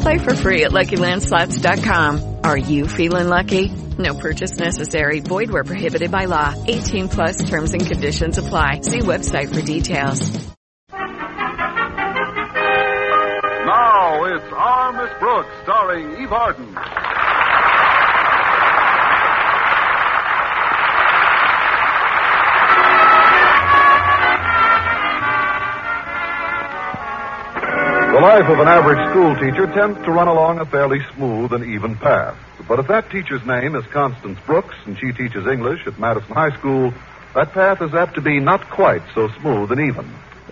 Play for free at LuckyLandSlots.com. Are you feeling lucky? No purchase necessary. Void where prohibited by law. 18 plus terms and conditions apply. See website for details. Now it's Our Miss Brooks, starring Eve Arden. The life of an average school teacher tends to run along a fairly smooth and even path. But if that teacher's name is Constance Brooks and she teaches English at Madison High School, that path is apt to be not quite so smooth and even.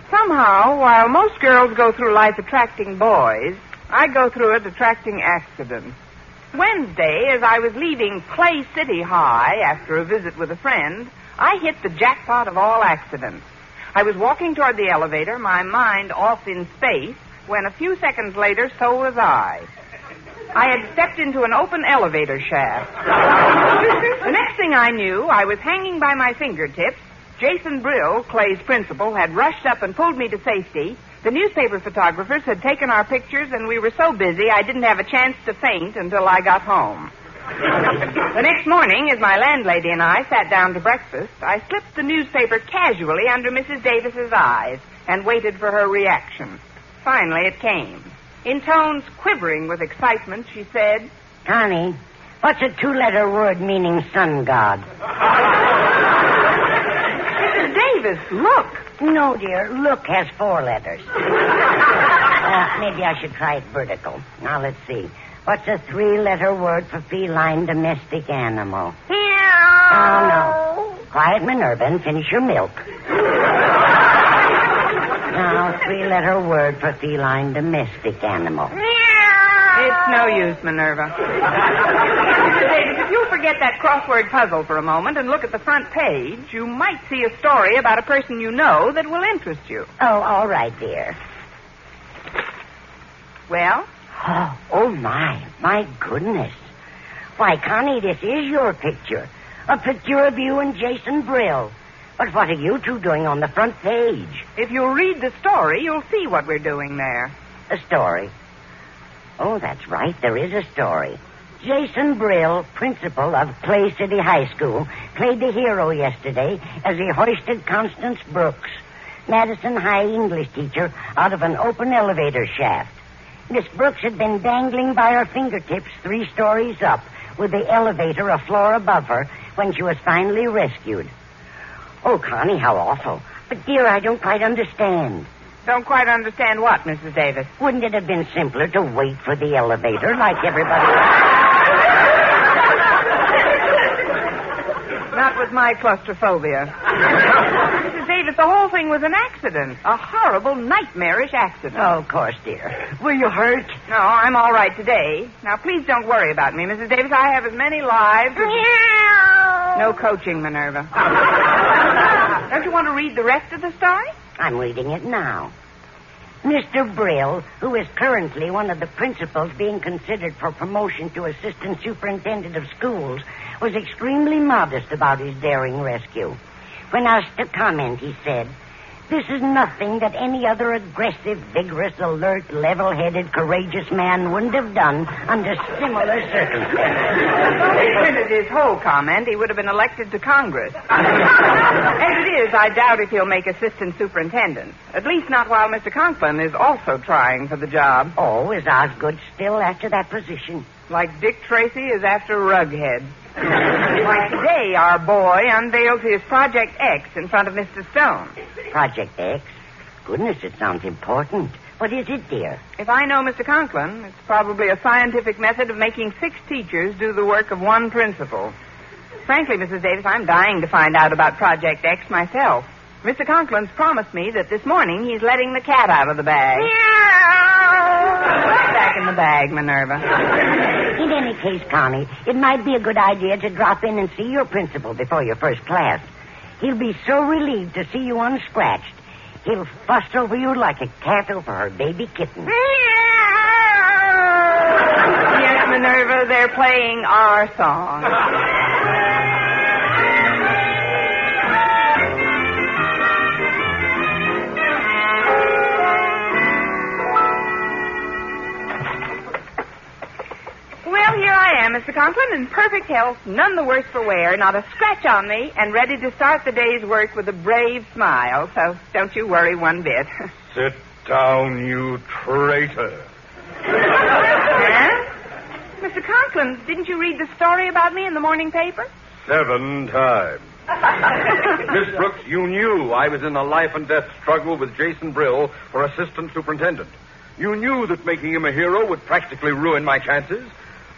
Somehow, while most girls go through life attracting boys, I go through it attracting accidents. Wednesday, as I was leaving Clay City High after a visit with a friend, I hit the jackpot of all accidents. I was walking toward the elevator, my mind off in space, when a few seconds later, so was I. I had stepped into an open elevator shaft. the next thing I knew, I was hanging by my fingertips. Jason Brill, Clay's principal, had rushed up and pulled me to safety. The newspaper photographers had taken our pictures, and we were so busy I didn't have a chance to faint until I got home. the next morning, as my landlady and I sat down to breakfast, I slipped the newspaper casually under Mrs. Davis's eyes and waited for her reaction. Finally, it came. In tones quivering with excitement, she said, Connie, what's a two letter word meaning sun god? Mrs. Davis, look. No, dear. Look has four letters. uh, maybe I should try it vertical. Now, let's see. What's a three letter word for feline domestic animal? Meow. Oh, no. Quiet, Minerva, and finish your milk. Now, three letter word for feline domestic animal. It's no use, Minerva. Mrs. If you'll forget that crossword puzzle for a moment and look at the front page, you might see a story about a person you know that will interest you. Oh, all right, dear. Well? Oh, oh, my. My goodness. Why, Connie, this is your picture. A picture of you and Jason Brill. But what are you two doing on the front page? If you'll read the story, you'll see what we're doing there. A story. Oh, that's right. There is a story. Jason Brill, principal of Clay City High School, played the hero yesterday as he hoisted Constance Brooks, Madison High English teacher, out of an open elevator shaft. Miss Brooks had been dangling by her fingertips three stories up, with the elevator a floor above her, when she was finally rescued. Oh, Connie, how awful. But, dear, I don't quite understand. Don't quite understand what, Mrs. Davis. Wouldn't it have been simpler to wait for the elevator like everybody else? Not with my claustrophobia. Mrs. Davis, the whole thing was an accident. A horrible, nightmarish accident. Oh, of course, dear. Were you hurt? No, I'm all right today. Now, please don't worry about me, Mrs. Davis. I have as many lives as... No coaching, Minerva. Don't you want to read the rest of the story? I'm reading it now. Mr. Brill, who is currently one of the principals being considered for promotion to assistant superintendent of schools, was extremely modest about his daring rescue. When asked to comment, he said, This is nothing that any other aggressive, vigorous, alert, level headed, courageous man wouldn't have done under similar circumstances. Printed his whole comment, he would have been elected to Congress. As it is, I doubt if he'll make assistant superintendent. At least not while Mr. Conklin is also trying for the job. Oh, is Osgood still after that position? Like Dick Tracy is after Rughead. Like today, our boy unveiled his Project X in front of Mr. Stone. Project X? goodness, it sounds important. What is it, dear? If I know Mr. Conklin, it's probably a scientific method of making six teachers do the work of one principal. Frankly, Mrs. Davis, I'm dying to find out about Project X myself. Mr. Conklin's promised me that this morning he's letting the cat out of the bag. In the bag, Minerva. In any case, Connie, it might be a good idea to drop in and see your principal before your first class. He'll be so relieved to see you unscratched. He'll fuss over you like a cat over her baby kitten. yes, Minerva, they're playing our song. I am, Mr. Conklin, in perfect health, none the worse for wear, not a scratch on me, and ready to start the day's work with a brave smile. So don't you worry one bit. Sit down, you traitor. huh? Mr. Conklin, didn't you read the story about me in the morning paper? Seven times. Miss Brooks, you knew I was in a life and death struggle with Jason Brill for assistant superintendent. You knew that making him a hero would practically ruin my chances.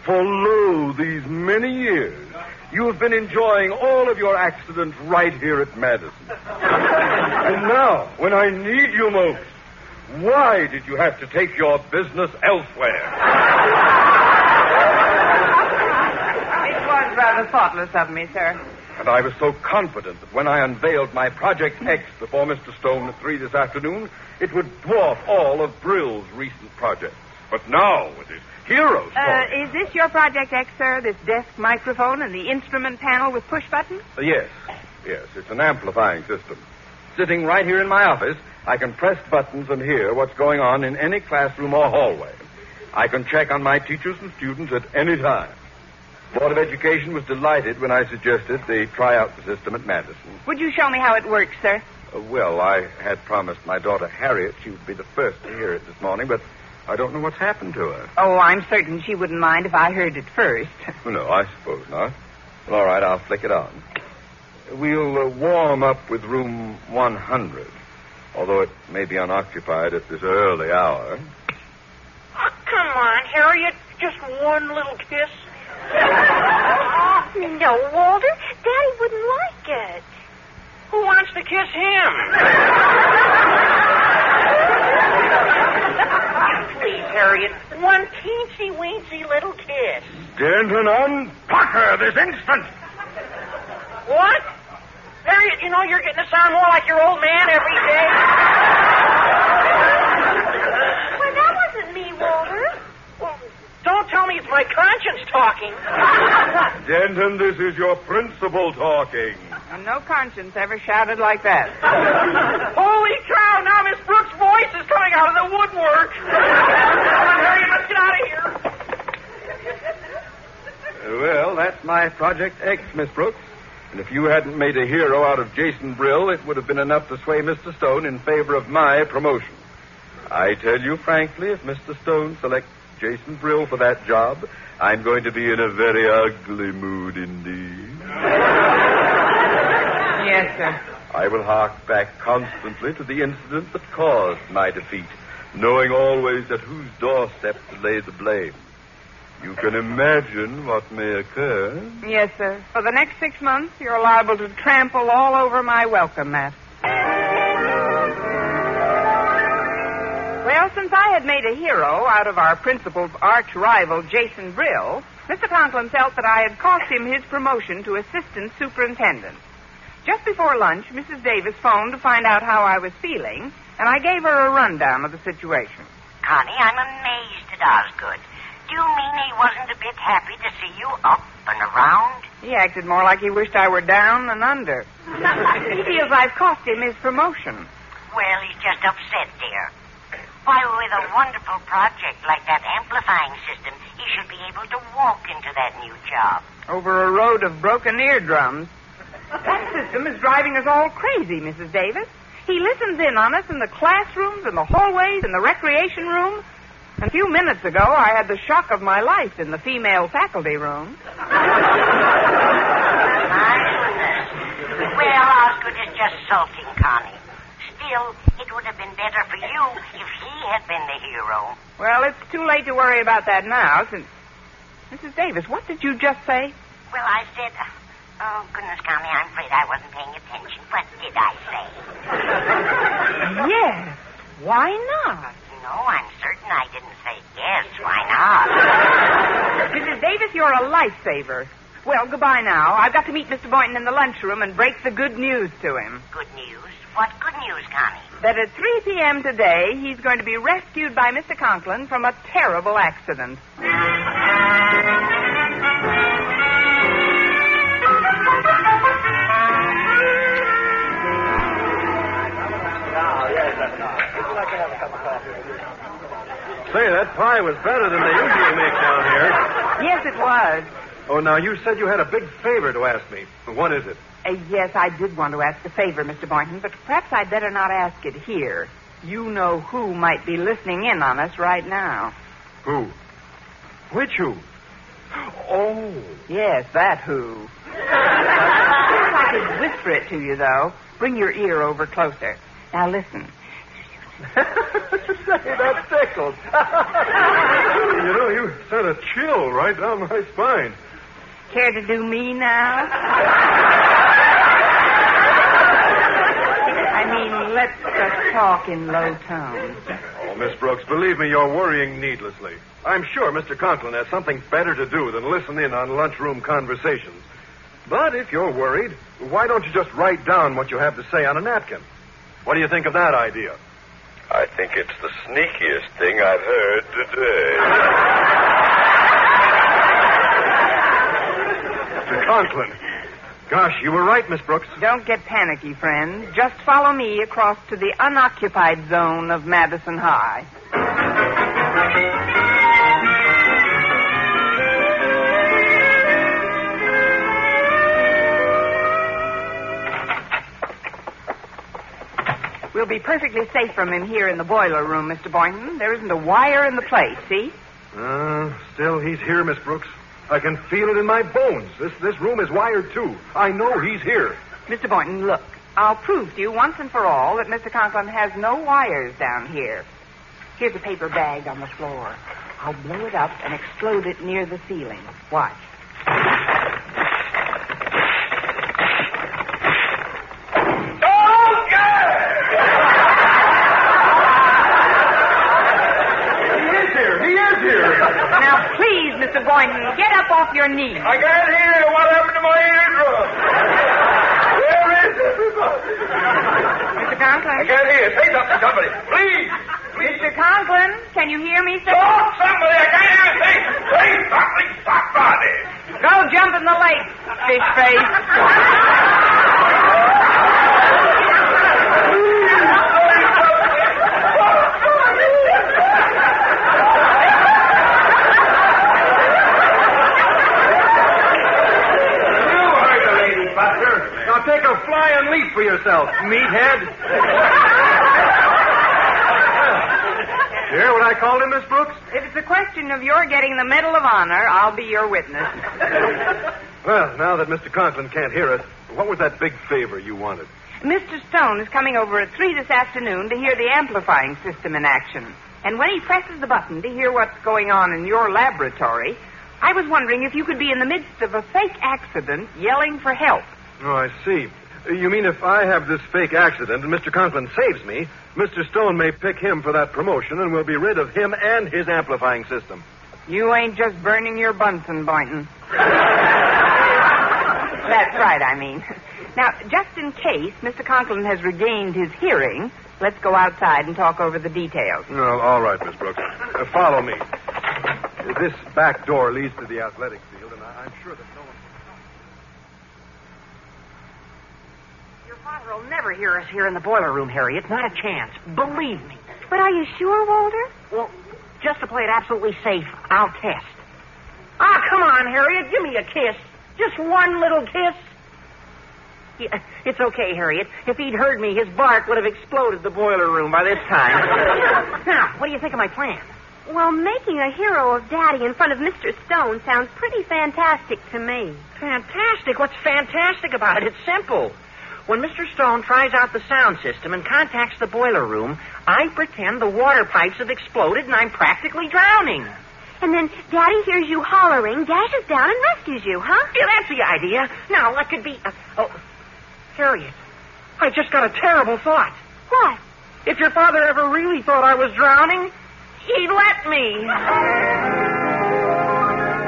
For lo, these many years, you have been enjoying all of your accidents right here at Madison. and now, when I need you most, why did you have to take your business elsewhere? It was rather thoughtless of me, sir. And I was so confident that when I unveiled my Project X before Mr. Stone at 3 this afternoon, it would dwarf all of Brill's recent projects. But now, with his hero story... Uh, is this your Project X, sir? This desk microphone and the instrument panel with push buttons? Uh, yes, yes, it's an amplifying system. Sitting right here in my office, I can press buttons and hear what's going on in any classroom or hallway. I can check on my teachers and students at any time. Board of Education was delighted when I suggested they try out the system at Madison. Would you show me how it works, sir? Uh, well, I had promised my daughter Harriet she would be the first to hear it this morning, but I don't know what's happened to her. Oh, I'm certain she wouldn't mind if I heard it first. no, I suppose not. Well, all right, I'll flick it on. We'll uh, warm up with room 100, although it may be unoccupied at this early hour. Oh, come on, Harriet. Just one little kiss. no, Walter. Daddy wouldn't like it. Who wants to kiss him? Please, Harriet. One teensy weensy little kiss. Denton, unpack her this instant. What? Harriet, you know you're getting to sound more like your old man every day. Well, that wasn't me, Walter. Well, don't tell me it's my conscience talking. Denton, this is your principal talking. And no conscience ever shouted like that. Holy cow, now Miss Brooks' voice is coming out of the woodwork. Come on, Harriet, let's get out of here. Well, that's my Project X, Miss Brooks. And if you hadn't made a hero out of Jason Brill, it would have been enough to sway Mr. Stone in favor of my promotion. I tell you frankly, if Mr. Stone selects Jason Brill for that job, I'm going to be in a very ugly mood indeed. Yes, sir. I will hark back constantly to the incident that caused my defeat, knowing always at whose doorstep to lay the blame. You can imagine what may occur. Yes, sir. For the next six months, you're liable to trample all over my welcome mat. Well, since I had made a hero out of our principal's arch rival, Jason Brill, Mr. Conklin felt that I had cost him his promotion to assistant superintendent. Just before lunch, Mrs. Davis phoned to find out how I was feeling, and I gave her a rundown of the situation. Connie, I'm amazed at Osgood. Do you mean he wasn't a bit happy to see you up and around? He acted more like he wished I were down than under. he feels I've cost him his promotion. Well, he's just upset, dear. Why, with a wonderful project like that amplifying system, he should be able to walk into that new job. Over a road of broken eardrums. That system is driving us all crazy, Mrs. Davis. He listens in on us in the classrooms, in the hallways, in the recreation room. A few minutes ago, I had the shock of my life in the female faculty room. Well, Osgood is just sulking, Connie. Still, it would have been been better for you if he had been the hero. Well, it's too late to worry about that now, since. Mrs. Davis, what did you just say? Well, I said, oh, goodness, Connie, I'm afraid I wasn't paying attention. What did I say? Yes. Why not? No, I'm certain I didn't say yes. Why not? Mrs. Davis, you're a lifesaver. Well, goodbye now. I've got to meet Mr. Boynton in the lunchroom and break the good news to him. Good news? What good news, Connie? That at 3 p.m. today, he's going to be rescued by Mr. Conklin from a terrible accident. That pie was better than they usually make down here. Yes, it was. Oh, now, you said you had a big favor to ask me. What is it? Uh, yes, I did want to ask a favor, Mr. Boynton, but perhaps I'd better not ask it here. You know who might be listening in on us right now. Who? Which who? Oh. Yes, that who. I could whisper it to you, though. Bring your ear over closer. Now listen. Say, that tickles. you know, you sent a chill right down my spine. Care to do me now? I mean, let's just talk in low tones. Oh, Miss Brooks, believe me, you're worrying needlessly. I'm sure Mr. Conklin has something better to do than listen in on lunchroom conversations. But if you're worried, why don't you just write down what you have to say on a napkin? What do you think of that idea? I think it's the sneakiest thing I've heard today. Mr. Conklin. Gosh, you were right, Miss Brooks. Don't get panicky, friends. Just follow me across to the unoccupied zone of Madison High. We'll be perfectly safe from him here in the boiler room, Mr. Boynton. There isn't a wire in the place, see? Uh, still, he's here, Miss Brooks. I can feel it in my bones. This this room is wired too. I know he's here. Mr. Boynton, look. I'll prove to you once and for all that Mr. Conklin has no wires down here. Here's a paper bag on the floor. I'll blow it up and explode it near the ceiling. Watch. He is here. He is here. Now, please, Mr. Boynton, get up your knees. I can't hear you. What happened to my eardrum? Where is everybody? Mr. Conklin? I can't hear. Say something, somebody. Please. Mr. Conklin, can you hear me, sir? Talk, somebody. I can't hear a thing. Say something, somebody. Go jump in the lake, fish face. You heard the lady, Buster. Now take a flying leap for yourself, meathead. You hear what I called him, Miss Brooks? If it's a question of your getting the Medal of Honor, I'll be your witness. Well, now that Mr. Conklin can't hear us, what was that big favor you wanted? Mr. Stone is coming over at 3 this afternoon to hear the amplifying system in action. And when he presses the button to hear what's going on in your laboratory, I was wondering if you could be in the midst of a fake accident yelling for help. Oh, I see. You mean if I have this fake accident and Mr. Conklin saves me, Mr. Stone may pick him for that promotion and we'll be rid of him and his amplifying system. You ain't just burning your Bunsen, Boynton. That's right, I mean. Now, just in case Mr. Conklin has regained his hearing, let's go outside and talk over the details. No, all right, Miss Brooks. Uh, follow me. This back door leads to the athletic field, and I- I'm sure that no one. Your father will never hear us here in the boiler room, Harriet. Not a chance. Believe me. But are you sure, Walter? Well, just to play it absolutely safe, I'll test. Ah, come on, Harriet. Give me a kiss. Just one little kiss. Yeah, it's okay, Harriet. If he'd heard me, his bark would have exploded the boiler room by this time. now, what do you think of my plan? Well, making a hero of Daddy in front of Mr. Stone sounds pretty fantastic to me. Fantastic. What's fantastic about it? It's simple. When Mr. Stone tries out the sound system and contacts the boiler room, I pretend the water pipes have exploded and I'm practically drowning. And then Daddy hears you hollering, dashes down, and rescues you, huh? Yeah, that's the idea. Now, what could be. Uh, oh, Harriet, I just got a terrible thought. What? If your father ever really thought I was drowning, he'd let me.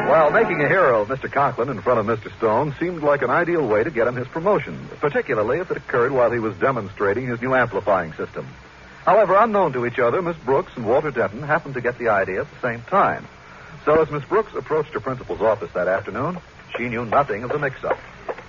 While making a hero of Mr. Conklin in front of Mr. Stone seemed like an ideal way to get him his promotion, particularly if it occurred while he was demonstrating his new amplifying system. However, unknown to each other, Miss Brooks and Walter Denton happened to get the idea at the same time. So as Miss Brooks approached her principal's office that afternoon, she knew nothing of the mix-up.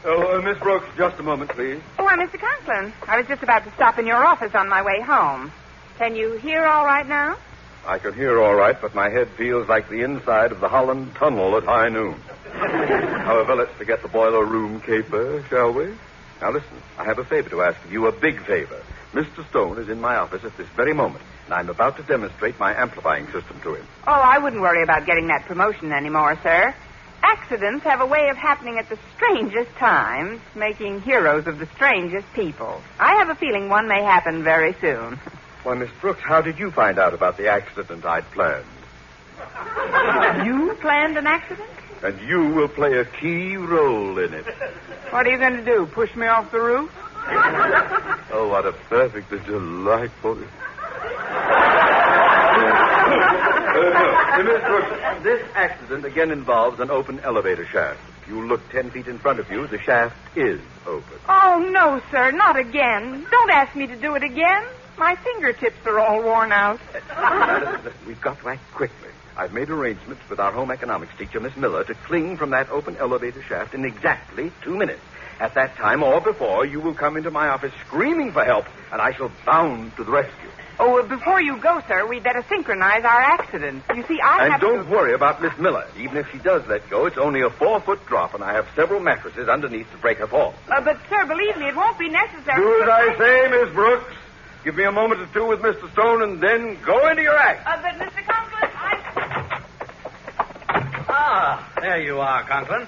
Oh, uh, Miss Brooks, just a moment, please. Why, Mr. Conklin, I was just about to stop in your office on my way home. Can you hear all right now? I can hear all right, but my head feels like the inside of the Holland Tunnel at high noon. However, let's forget the boiler room caper, shall we? Now listen, I have a favor to ask of you, a big favor. Mr. Stone is in my office at this very moment, and I'm about to demonstrate my amplifying system to him. Oh, I wouldn't worry about getting that promotion anymore, sir. Accidents have a way of happening at the strangest times, making heroes of the strangest people. I have a feeling one may happen very soon. Why, Miss Brooks, how did you find out about the accident I'd planned? You planned an accident? And you will play a key role in it. What are you going to do? Push me off the roof? Oh, what a perfectly delightful. Uh, Miss Brooks, this accident again involves an open elevator shaft. If you look ten feet in front of you, the shaft is open. Oh, no, sir, not again. Don't ask me to do it again. My fingertips are all worn out. Now, listen, listen, We've got to act quickly. I've made arrangements with our home economics teacher, Miss Miller, to cling from that open elevator shaft in exactly two minutes. At that time or before, you will come into my office screaming for help, and I shall bound to the rescue. Oh, uh, before you go, sir, we'd better synchronize our accident. You see, I and have don't to... worry about Miss Miller. Even if she does let go, it's only a four-foot drop, and I have several mattresses underneath to break her fall. Uh, but, sir, believe me, it won't be necessary. Do as I say, Miss Brooks. Give me a moment or two with Mr. Stone, and then go into your act. Uh, but, Mr. Conklin, I... Ah, there you are, Conklin.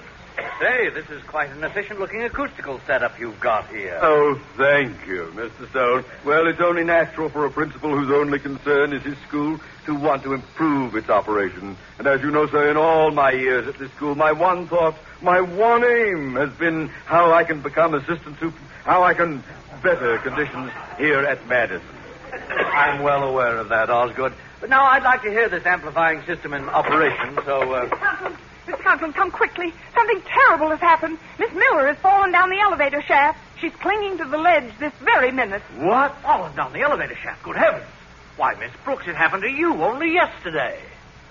Say, this is quite an efficient-looking acoustical setup you've got here. Oh, thank you, Mr. Stone. Well, it's only natural for a principal whose only concern is his school to want to improve its operation. And as you know, sir, in all my years at this school, my one thought, my one aim has been how I can become assistant super, how I can better conditions here at Madison. I'm well aware of that, Osgood. But now I'd like to hear this amplifying system in operation, so, uh... Conklin, Mr. Conklin, come quickly. Something terrible has happened. Miss Miller has fallen down the elevator shaft. She's clinging to the ledge this very minute. What? Fallen down the elevator shaft? Good heavens. Why, Miss Brooks, it happened to you only yesterday.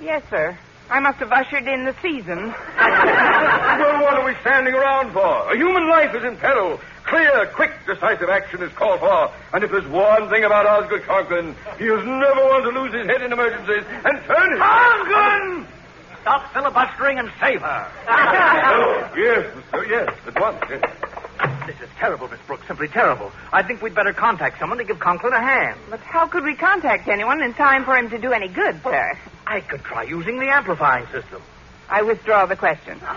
Yes, sir. I must have ushered in the season. well, what are we standing around for? A human life is in peril. Clear, quick, decisive action is called for. And if there's one thing about Osgood Conklin, he is never one to lose his head in emergencies and turn his... Conklin! Stop filibustering and save her. oh, yes, sir, yes, at once. Yes. This is terrible, Miss Brooks, simply terrible. I think we'd better contact someone to give Conklin a hand. But how could we contact anyone in time for him to do any good, sir? I could try using the amplifying system. I withdraw the question.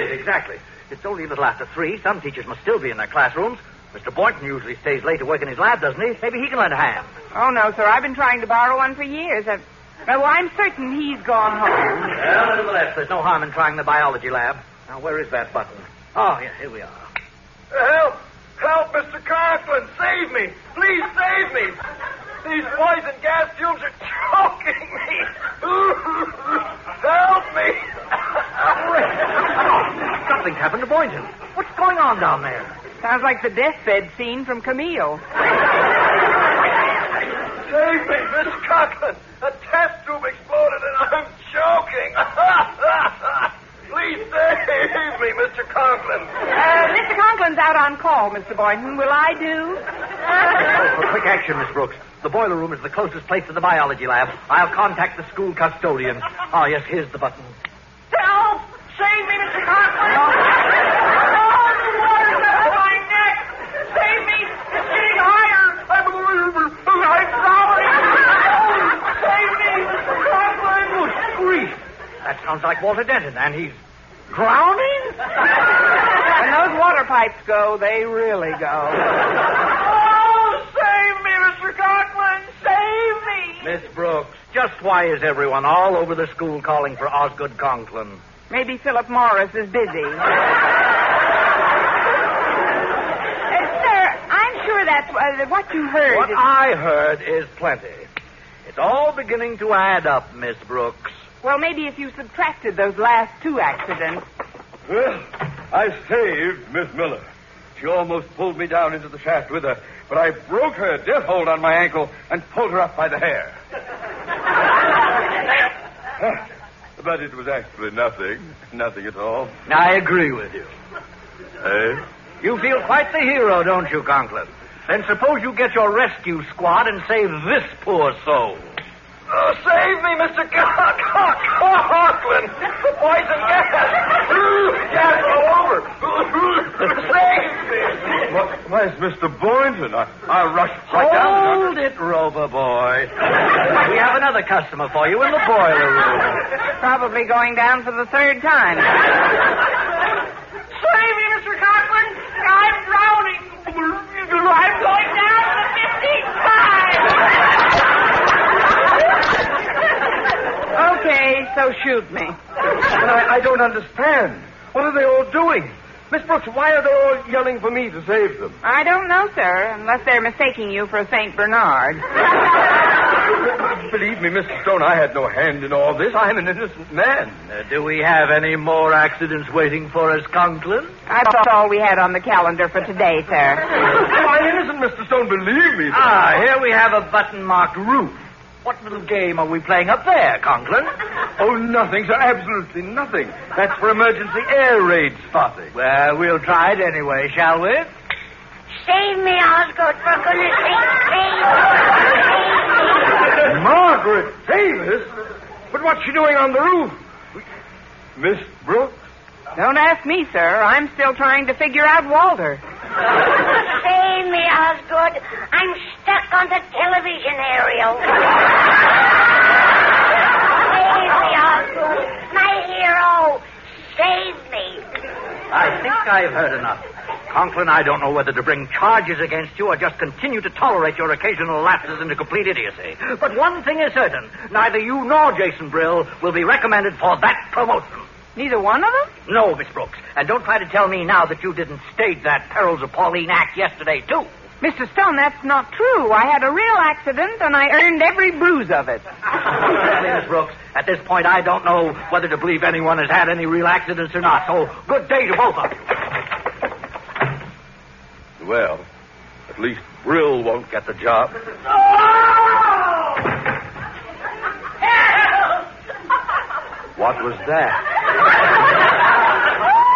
Exactly. It's only a little after three. Some teachers must still be in their classrooms. Mr. Boynton usually stays late to work in his lab, doesn't he? Maybe he can lend a hand. Oh, no, sir. I've been trying to borrow one for years. I've... Oh, I'm certain he's gone home. Well, nevertheless, there's no harm in trying the biology lab. Now, where is that button? Oh, yeah, here we are. Help! Help, Mr. Conklin! Save me! Please save me! These poison gas fumes are choking me! Help me! Something's happened to Boynton. What's going on down there? Sounds like the deathbed scene from Camille. Save me, Mr. Conklin! A test tube exploded and I'm choking! Please save me, Mr. Conklin! Uh, Mr. Conklin's out on call, Mr. Boynton. Will I do? Oh, for quick action, Miss Brooks. The boiler room is the closest place to the biology lab. I'll contact the school custodian. Oh, yes, here's the button. Help! Save me, Mr. Conklin! Oh, the water's up my neck! Save me! It's getting higher! I'm, I'm drowning! Save me, Mr. Conklin! Good grief. That sounds like Walter Denton, and he's drowning? When those water pipes go, they really go. Oh, save me, Mr. Conklin! Save me! Miss Brooks, just why is everyone all over the school calling for Osgood Conklin? Maybe Philip Morris is busy. Uh, sir, I'm sure that's uh, what you heard. What I heard is plenty. It's all beginning to add up, Miss Brooks. Well, maybe if you subtracted those last two accidents. Well, I saved Miss Miller. She almost pulled me down into the shaft with her, but I broke her death hold on my ankle and pulled her up by the hair. but it was actually nothing. Nothing at all. I agree with you. Eh? You feel quite the hero, don't you, Conklin? Then suppose you get your rescue squad and save this poor soul. Oh, save me, Mr. Con- Con- Conklin! The poison gas! gas all over! save me! Why, why, Mr. Boynton. I, I rushed right down. Hold it, Rover boy. we have another customer for you in the boiler room. Probably going down for the third time. Save me, Mr. Conklin! I'm drowning! I'm going down for the fifteenth time! Okay, so shoot me. But I, I don't understand. What are they all doing? Miss Brooks, why are they all yelling for me to save them? I don't know, sir, unless they're mistaking you for a St. Bernard. Believe me, Mr. Stone, I had no hand in all this. I'm an innocent man. Uh, do we have any more accidents waiting for us, Conklin? That's all we had on the calendar for today, sir. I'm innocent, Mr. Stone, believe me. Ah, here we have a button-marked roof. What little game are we playing up there, Conklin? Oh, nothing, sir. Absolutely nothing. That's for emergency air raid spotting. Well, we'll try it anyway, shall we? Save me, Osgood, for goodness sake. Margaret Davis? But what's she doing on the roof? Miss Brooks? Don't ask me, sir. I'm still trying to figure out Walter. Save me, Osgood. I'm stuck on the television aerial. Save me, Osgood. My hero. Save me. I think I've heard enough. Conklin, I don't know whether to bring charges against you or just continue to tolerate your occasional lapses into complete idiocy. But one thing is certain. Neither you nor Jason Brill will be recommended for that promotion. Neither one of them? No, Miss Brooks. And don't try to tell me now that you didn't stage that Perils of Pauline act yesterday, too. Mr. Stone, that's not true. I had a real accident, and I earned every bruise of it. Miss Brooks, at this point, I don't know whether to believe anyone has had any real accidents or not. So, good day to both of you. Well, at least Brill won't get the job. What was that?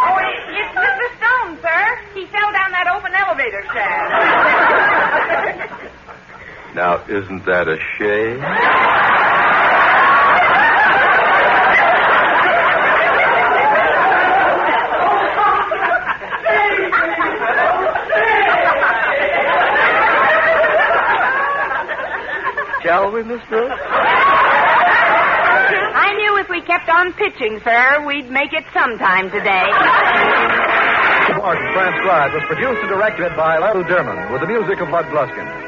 Oh, it- it's Mr. Stone, sir. He fell down that open shaft. Now, isn't that a shame? Shall we, Miss Brooks? I knew if we kept on pitching, sir, we'd make it sometime today. Martin transcribed was produced and directed by Lou Derman with the music of Lud Gluskin.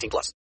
18 plus.